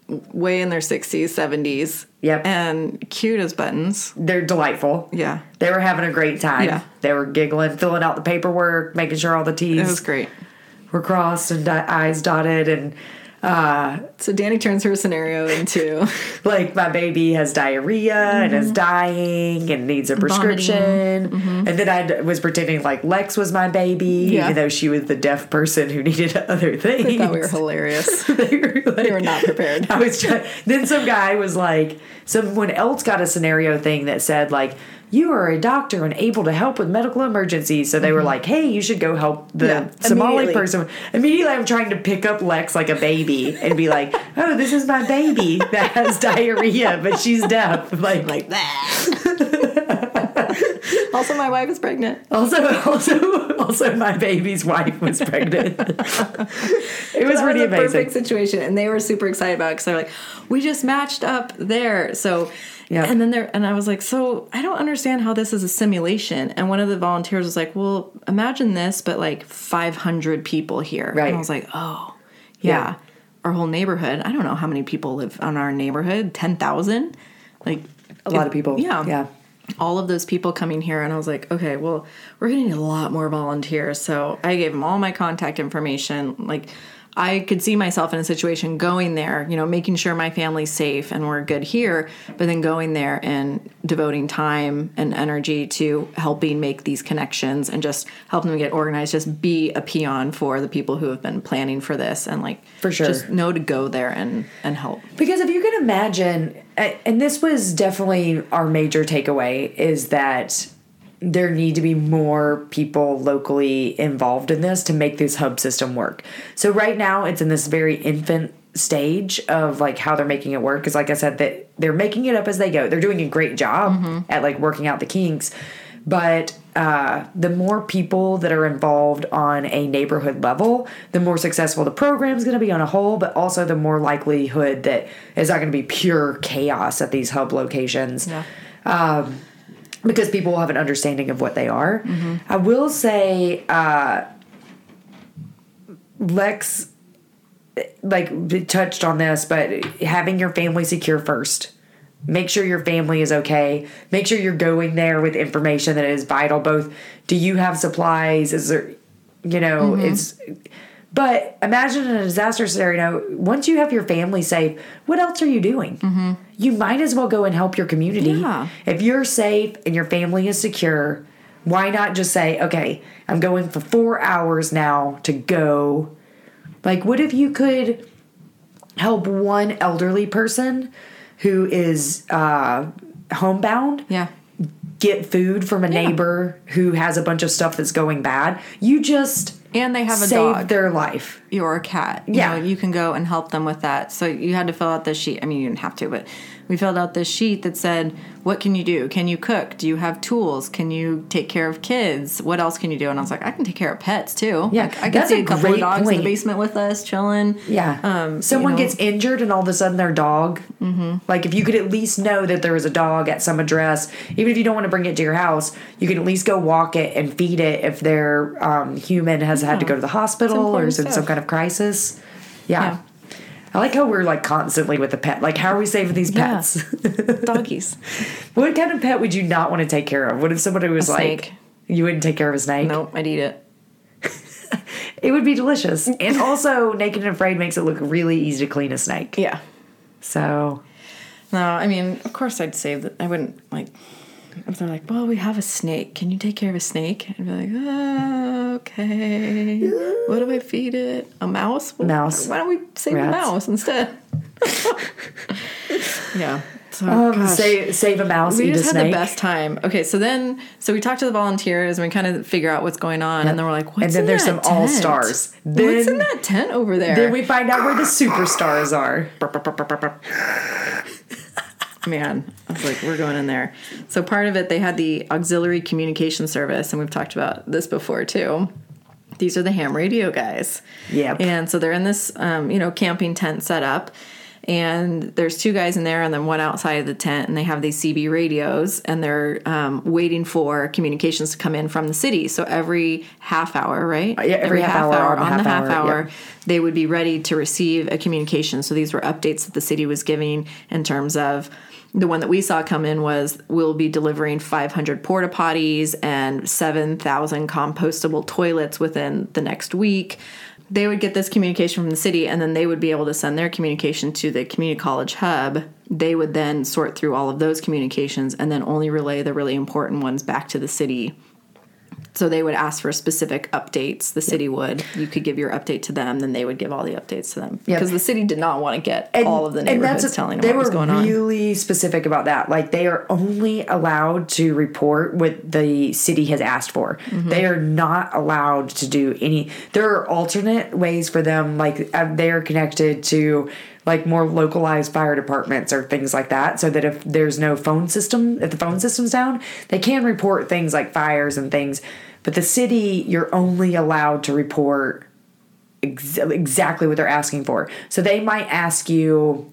way in their 60s, 70s. Yep. And cute as buttons. They're delightful. Yeah. They were having a great time. Yeah. They were giggling, filling out the paperwork, making sure all the It T's was great. were crossed and di- I's dotted. And uh, So Danny turns her scenario into like my baby has diarrhea and Mm-hmm. is dying and needs a prescription. And then I was pretending like Lex was my baby, Mm-hmm. Yeah. even though she was the deaf person who needed other things. I thought we were hilarious. they were like, They were not prepared. I was trying. Then some guy was like, someone else got a scenario thing that said like, you are a doctor and able to help with medical emergencies. So they were like, hey, you should go help the Mm-hmm. Yeah, Somali immediately. person. Immediately, I'm trying to pick up Lex like a baby and be like, oh, this is my baby that has diarrhea, but she's deaf. Like, like that. also, my wife is pregnant. also, also, also, my baby's wife was pregnant. it was pretty was amazing. perfect situation, and they were super excited about it because they're like, "We just matched up there." So, Yeah. and then there, and I was like, "So I don't understand how this is a simulation." And one of the volunteers was like, "Well, imagine this, but like 500 people here." Right. And I was like, "Oh, yeah." Yeah. Our whole neighborhood. I don't know how many people live on our neighborhood. Ten thousand, like A lot of people. Yeah, Yeah. all of those people coming here and i was like okay well we're gonna need a lot more volunteers so i gave them all my contact information like i could see myself in a situation going there you know making sure my family's safe and we're good here but then going there and devoting time and energy to helping make these connections and just helping them get organized just be a peon for the people who have been planning for this and like For sure. just know to go there and and help Because if you can imagine, and this was definitely our major takeaway, is that there need to be more people locally involved in this to make this hub system work. So right now it's in this very infant stage of like how they're making it work because like I said that they're making it up as they go. They're doing a great job at like working out the kinks. But uh, the more people that are involved on a neighborhood level, the more successful the program is going to be on a whole, but also the more likelihood that it's not going to be pure chaos at these hub locations yeah because people will have an understanding of what they are. I will say, uh, Lex, like touched on this, but having your family secure first. Make sure your family is okay. Make sure you're going there with information that is vital. Both, do you have supplies? Is there, you know, it's. But imagine in a disaster scenario, once you have your family safe, what else are you doing? You might as well go and help your community. Yeah. If you're safe and your family is secure, why not just say, okay, I'm going for four hours now to go? Like, what if you could help one elderly person who is uh, homebound yeah get food from a neighbor who has a bunch of stuff that's going bad? You just and they have a saved dog their life. or a cat. You Yeah. know, you can go and help them with that. So you had to fill out this sheet. I mean, you didn't have to, but we filled out this sheet that said, "What can you do? Can you cook? Do you have tools? Can you take care of kids? What else can you do?" And I was like, "I can take care of pets too. Yeah, Like, I can see a a couple of dogs in the basement with us, chilling. Yeah. Um, Someone you know. gets injured and all of a sudden their dog. Mm-hmm. Like if you could at least know that there was a dog at some address, even if you don't want to bring it to your house, you can at least go walk it and feed it if their um, human has had to go to the hospital or is in some kind of crisis. Yeah. I like how we're like constantly with the pet. Like, how are we saving these Yeah. pets? Doggies. what kind of pet would you not want to take care of? What if somebody was like, snake. you wouldn't take care of a snake? Nope, I'd eat it. It would be delicious. And also, Naked and Afraid makes it look really easy to clean a snake. Yeah. So, No, I mean, of course I'd save that. I wouldn't like if they're like, "Well, we have a snake. Can you take care of a snake?" I'd be like, oh, "Okay. What do I feed it? A mouse? Well, Mouse. Why don't we save a mouse instead?" yeah. So, um, save, save a mouse, we eat a just had snake. the best time. Okay, so then so we talked to the volunteers and we kind of figure out what's going on, and then we're like, "What's And then in there's that some tent? all-stars. What's in that tent over there?" Then we find out where the superstars are. Man, I was like, we're going in there. So part of it, they had the auxiliary communication service, and we've talked about this before too. These are the ham radio guys. Yeah. And so they're in this, um, you know, camping tent setup, and there's two guys in there, and then one outside of the tent, and they have these CB radios, and they're um, waiting for communications to come in from the city. So every half hour, right? yeah, every half hour on the half hour, yep. they would be ready to receive a communication. So these were updates that the city was giving in terms of the one that we saw come in was we'll be delivering 500 porta potties and 7,000 compostable toilets within the next week. They would get this communication from the city and then they would be able to send their communication to the community college hub. They would then sort through all of those communications and then only relay the really important ones back to the city so they would ask for specific updates. The city would. You could give your update to them, then they would give all the updates to them. Yep. Because the city did not want to get And- all of the neighborhoods that's- telling them they what was were going on. really specific about that. Like they are only allowed to report what the city has asked for. Mm-hmm. They are not allowed to do any. There are alternate ways for them. Like uh, they are connected to like more localized fire departments or things like that so that if there's no phone system if the phone system's down they can report things like fires and things but the city you're only allowed to report ex- exactly what they're asking for. So they might ask you,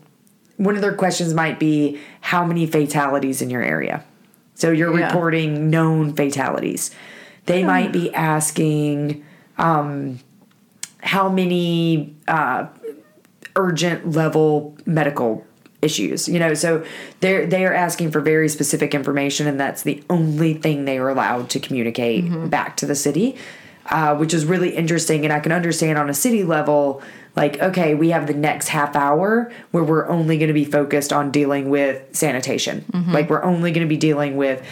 one of their questions might be, how many fatalities in your area? So you're Yeah. reporting known fatalities. They might be asking, um, how many uh, urgent level medical issues you know? So they're they're asking for very specific information and that's the only thing they are allowed to communicate back to the city uh, which is really interesting and i can understand on a city level like okay we have the next half hour where we're only going to be focused on dealing with sanitation. Like we're only going to be dealing with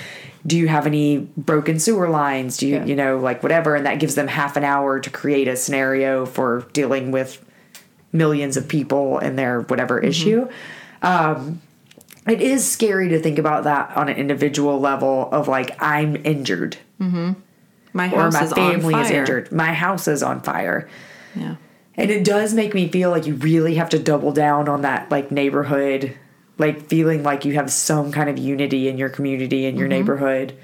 do you have any broken sewer lines? Do you Yeah. you know like whatever and that gives them half an hour to create a scenario for dealing with millions of people and their whatever Mm-hmm. issue. Um, it is scary to think about that on an individual level of like I'm injured My or house my is family on is fire. injured. My house is on fire. Yeah. And it does make me feel like you really have to double down on that like neighborhood, like feeling like you have some kind of unity in your community in your neighborhood.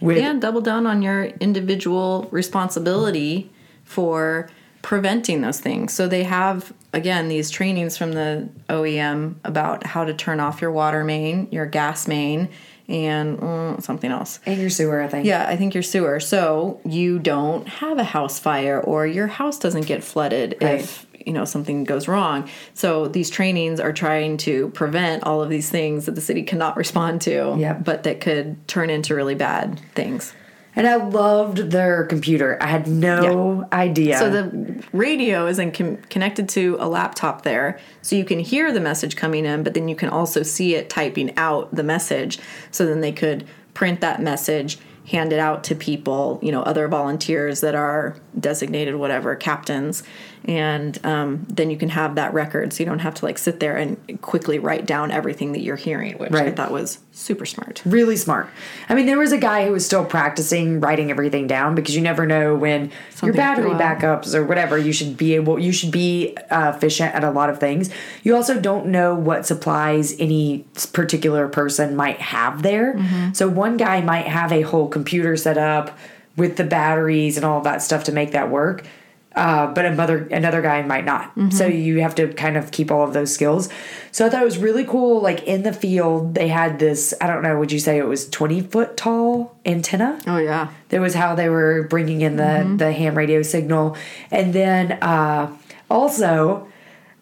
With and double down on your individual responsibility for preventing those things. So they have again these trainings from the OEM about how to turn off your water main, your gas main, and mm, something else. and your sewer, I think. Yeah, I think your sewer. So you don't have a house fire or your house doesn't get flooded if you know something goes wrong. So these trainings are trying to prevent all of these things that the city cannot respond to, Yep. but that could turn into really bad things. And I loved their computer. I had no idea. So the radio is in com- connected to a laptop there, so you can hear the message coming in, but then you can also see it typing out the message. So then they could print that message, hand it out to people, you know, other volunteers that are designated whatever captains, and um, then you can have that record, so you don't have to like sit there and quickly write down everything that you're hearing, which I thought was super smart. really smart. I mean, there was a guy who was still practicing writing everything down because you never know when Something your battery could go out. backups or whatever. You should be able. You should be uh, efficient at a lot of things. You also don't know what supplies any particular person might have there. Mm-hmm. So one guy might have a whole computer set up with the batteries and all that stuff to make that work. Uh, but another another guy might not. Mm-hmm. So you have to kind of keep all of those skills. So I thought it was really cool. Like in the field, they had this. I don't know. Would you say it was twenty foot tall antenna? Oh yeah, That was how they were bringing in the Mm-hmm. the ham radio signal, and then uh, also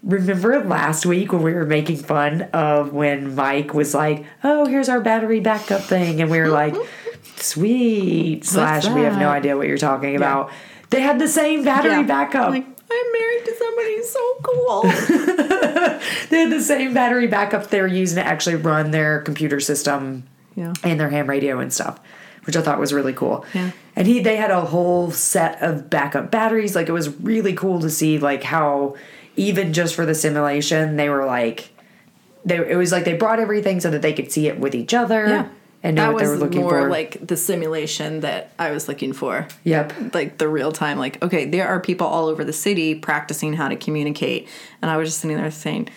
remember last week when we were making fun of when Mike was like, "Oh, here's our battery backup thing," and we were like, "Sweet." Slash, we have no idea what you're talking about. They had the same battery Yeah. backup. Like, I'm married to somebody who's so cool. they had the same battery backup they were using to actually run their computer system Yeah. and their ham radio and stuff, which I thought was really cool. Yeah. And he they had a whole set of backup batteries. Like it was really cool to see like how even just for the simulation they were like they it was like they brought everything so that they could see it with each other yeah. And know that what they was were looking more for. like the simulation that I was looking for. yep. Like the real time, like, okay, there are people all over the city practicing how to communicate. And I was just sitting there saying,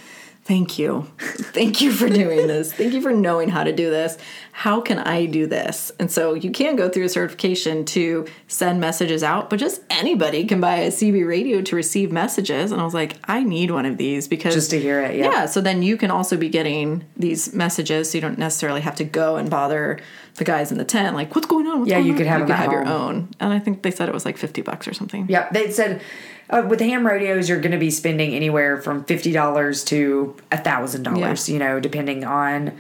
Thank you. Thank you for doing this. Thank you for knowing how to do this. How can I do this? And so you can go through a certification to send messages out, but just anybody can buy a CB radio to receive messages. And I was like, I need one of these because Just to hear it, yeah. Yeah. So then you can also be getting these messages. So you don't necessarily have to go and bother the guys in the tent. Like, what's going on? What's Yeah, going you on? could have you could have your own. And I think they said it was like 50 bucks or something. Yeah, they said uh, with ham radios, you're going to be spending anywhere from fifty dollars to a thousand dollars. You know, depending on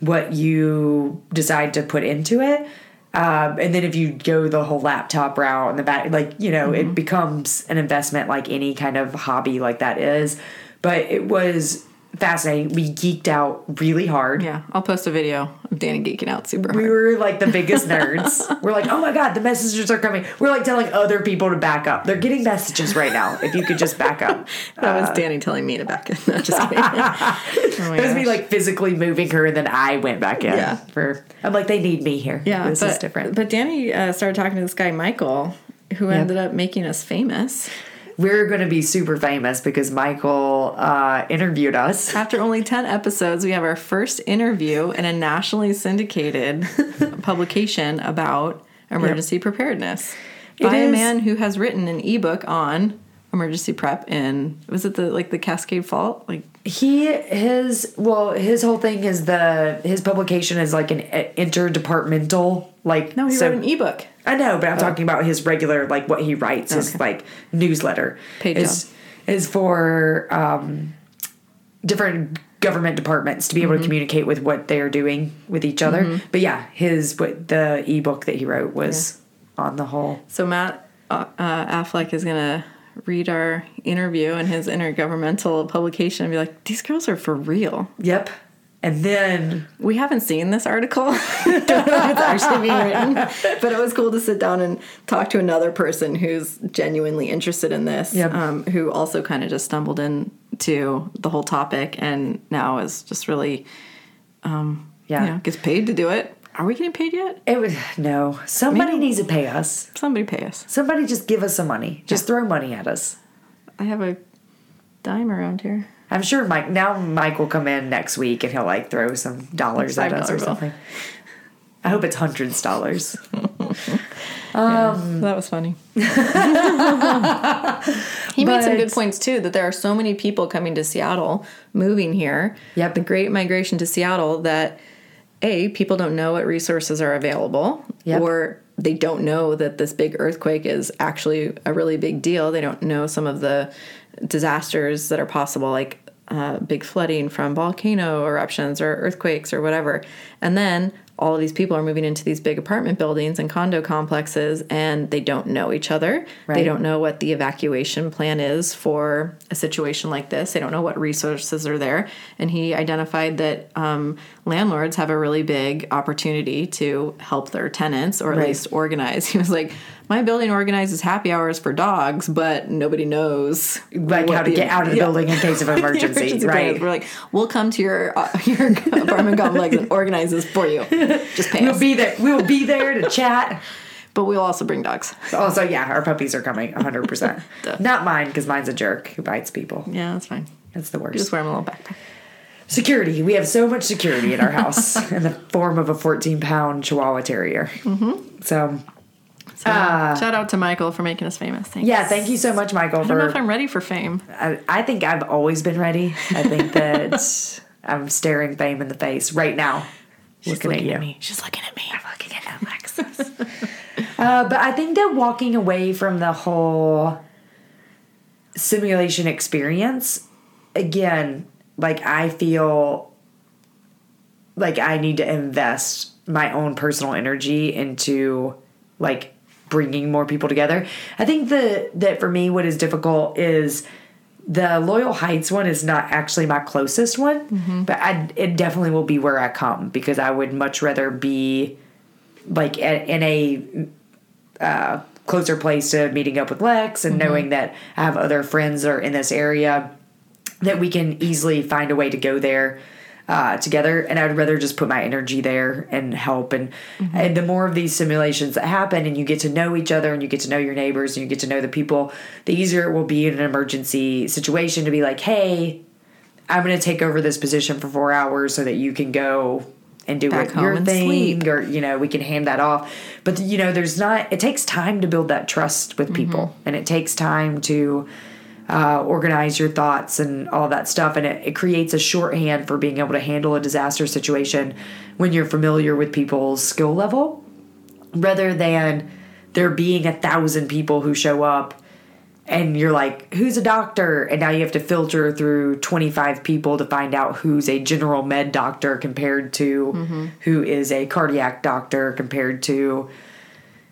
what you decide to put into it. Um, and then if you go the whole laptop route and the back, like you know, Mm-hmm. it becomes an investment like any kind of hobby like that is. But it was fascinating. We geeked out really hard. Yeah, I'll post a video of Danny geeking out super We were like the biggest nerds. We're like, oh my god, the messages are coming. We're like telling other people to back up. They're getting messages right now. If you could just back up. That was Danny telling me to back in. No, just kidding. oh It was me like physically moving her, and then I went back in. Yeah. For I'm like, they need me here. yeah, this but, is different. But Danny uh, started talking to this guy Michael, who ended up making us famous. We're going to be super famous because Michael uh, interviewed us. After only 10 episodes, we have our first interview in a nationally syndicated publication about emergency preparedness by a man who has written an ebook on emergency prep in was it the like the Cascade Fault? Like He his well, his whole thing is the his publication is like an interdepartmental like no, he so- wrote an ebook. I know, but I'm talking about his regular, like what he writes, his like newsletter Paid is is for um, different government departments to be able Mm-hmm. to communicate with what they're doing with each other. But yeah, his what the ebook that he wrote was on the whole. So Matt uh, uh, Affleck is gonna read our interview in his intergovernmental publication and be like, "These girls are for real." Yep, and then We haven't seen this article. Don't know if it's actually being written, but it was cool to sit down and talk to another person who's genuinely interested in this, Yep. um, who also kind of just stumbled into the whole topic and now is just really, yeah, you know, gets paid to do it. Are we getting paid yet? it was no. Somebody Maybe- needs to pay us. Somebody pay us. Somebody just give us some money. Just throw money at us. I have a dime around here. I'm sure Mike now Mike will come in next week and he'll like throw some dollars at us or $5 bill. something. I hope it's hundreds dollars. that was funny. he made some good points too that there are so many people coming to Seattle, moving here. Yep. The great migration to Seattle that A, people don't know what resources are available Yep. or they don't know that this big earthquake is actually a really big deal. They don't know some of the disasters that are possible, like uh, big flooding from volcano eruptions or earthquakes or whatever. And then all of these people are moving into these big apartment buildings and condo complexes and they don't know each other. They don't know what the evacuation plan is for a situation like this. They don't know what resources are there. And he identified that um, landlords have a really big opportunity to help their tenants or at Right. least organize. He was like, My building organizes happy hours for dogs, but nobody knows Like how to the- get out of the Yeah. building in case of emergency, Emergency right? We're like, we'll come to your uh, your apartment complex and organize this for you. Just pay We'll us. be there. We will be there to chat. but we'll also bring dogs. Also, yeah, our puppies are coming 100%. Not mine, because mine's a jerk who bites people. Yeah, that's fine. That's the worst. Just wear them a little backpack. Security. We have so much security in our house in the form of a 14 pound Chihuahua Terrier. Mm-hmm. So, So, shout out to Michael for making us famous. Thanks. Ah. yeah, thank you so much, Michael, I don't know for if I'm ready for fame. I, I think I've always been ready. I think that I'm staring fame in the face right now. She's looking, at you. me. She's looking at me. I'm looking at Alexis. uh, but I think that walking away from the whole simulation experience again, like I feel like I need to invest my own personal energy into like bringing more people together. I think the that for me what is difficult is the Loyal Heights one is not actually my closest one, but I it definitely will be where I come because I would much rather be like a- in a uh, closer place to meeting up with Lex and knowing that I have other friends that are in this area that we can easily find a way to go there uh, together. And I'd rather just put my energy there and help. And, and the more of these simulations that happen, and you get to know each other and you get to know your neighbors and you get to know the people, the easier it will be in an emergency situation to be like, hey, I'm going to take over this position for four hours so that you can go and do Back what your thing sleep. or you know we can hand that off but you know there's not it takes time to build that trust with people and it takes time to uh, organize your thoughts and all that stuff. And it, it creates a shorthand for being able to handle a disaster situation when you're familiar with people's skill level rather than there being a thousand people who show up and you're like, who's a doctor? And now you have to filter through 25 people to find out who's a general med doctor compared to who is a cardiac doctor compared to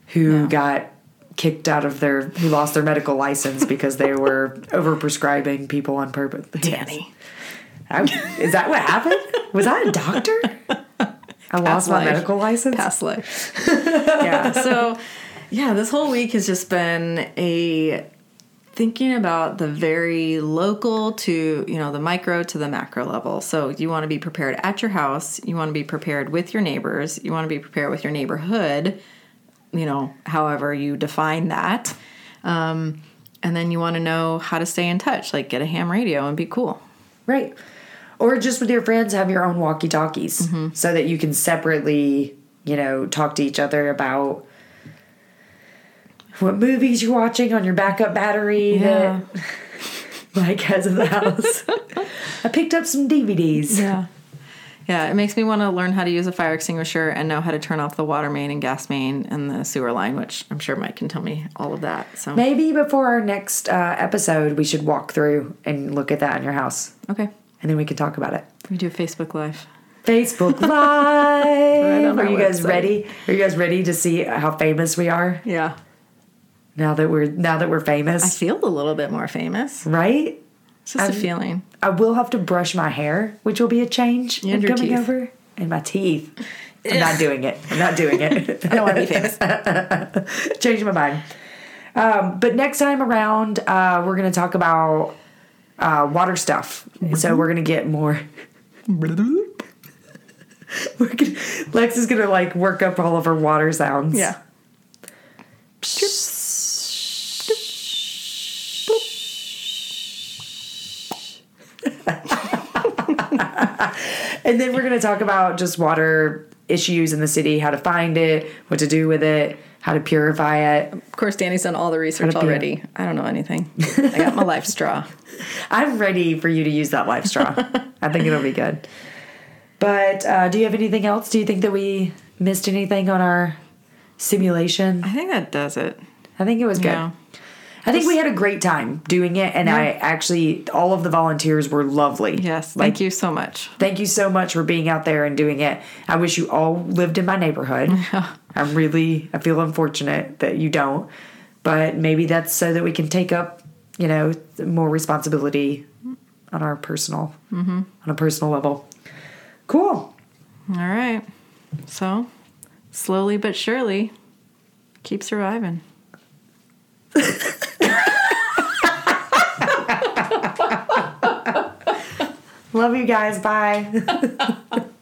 who got kicked out of their, who lost their medical license because they were overprescribing people on purpose. Danny. I, is that what happened? Was I a doctor? I lost my life. medical license. Past life. yeah. So, yeah, this whole week has just been a thinking about the very local to, you know, the micro to the macro level. So, you want to be prepared at your house, you want to be prepared with your neighbors, you want to be prepared with your neighborhood, you know, however you define that. Um, and then you want to know how to stay in touch, like get a ham radio and be cool. Right. Or just with your friends, have your own walkie talkies so that you can separately, you know, talk to each other about what movies you're watching on your backup battery Yeah. that Mike has in the house. I picked up some DVDs. Yeah. Yeah, it makes me want to learn how to use a fire extinguisher and know how to turn off the water main and gas main and the sewer line, which I'm sure Mike can tell me all of that. So, Maybe before our next uh, episode, we should walk through and look at that in your house. okay, And then we can talk about it. we do a Facebook Live. Facebook Live. on are you guys website. ready? Are you guys ready to see how famous we are Yeah. now that we're now that we're famous, I feel a little bit more famous. right? It's just a feeling. I will have to brush my hair, which will be a change And your coming teeth. over. And my teeth. I'm not doing it. I'm not doing it. I don't want to be famous. Change my mind. Um, but next time around, uh, we're going to talk about uh, water stuff. So we're going to get more. we're gonna, Lex is going to like work up all of her water sounds. Yeah. And then we're going to talk about just water issues in the city, how to find it, what to do with it, how to purify it. Of course, Danny's done all the research already. I don't know anything. I got my life straw. I'm ready for you to use that life straw. I think it'll be good. But uh, do you have anything else? Do you think that we missed anything on our simulation? I think that does it. I think it was good. Yeah. I think we had a great time doing it, and I actually all of the volunteers were lovely. Yes. Like, Thank you so much. Thank you so much for being out there and doing it. I wish you all lived in my neighborhood. I'm really, I feel unfortunate that you don't, but maybe that's so that we can take up, you know, more responsibility on our personal, mm-hmm. on a personal level. Cool. All right. So, slowly but surely, keep surviving. Love you guys. Bye.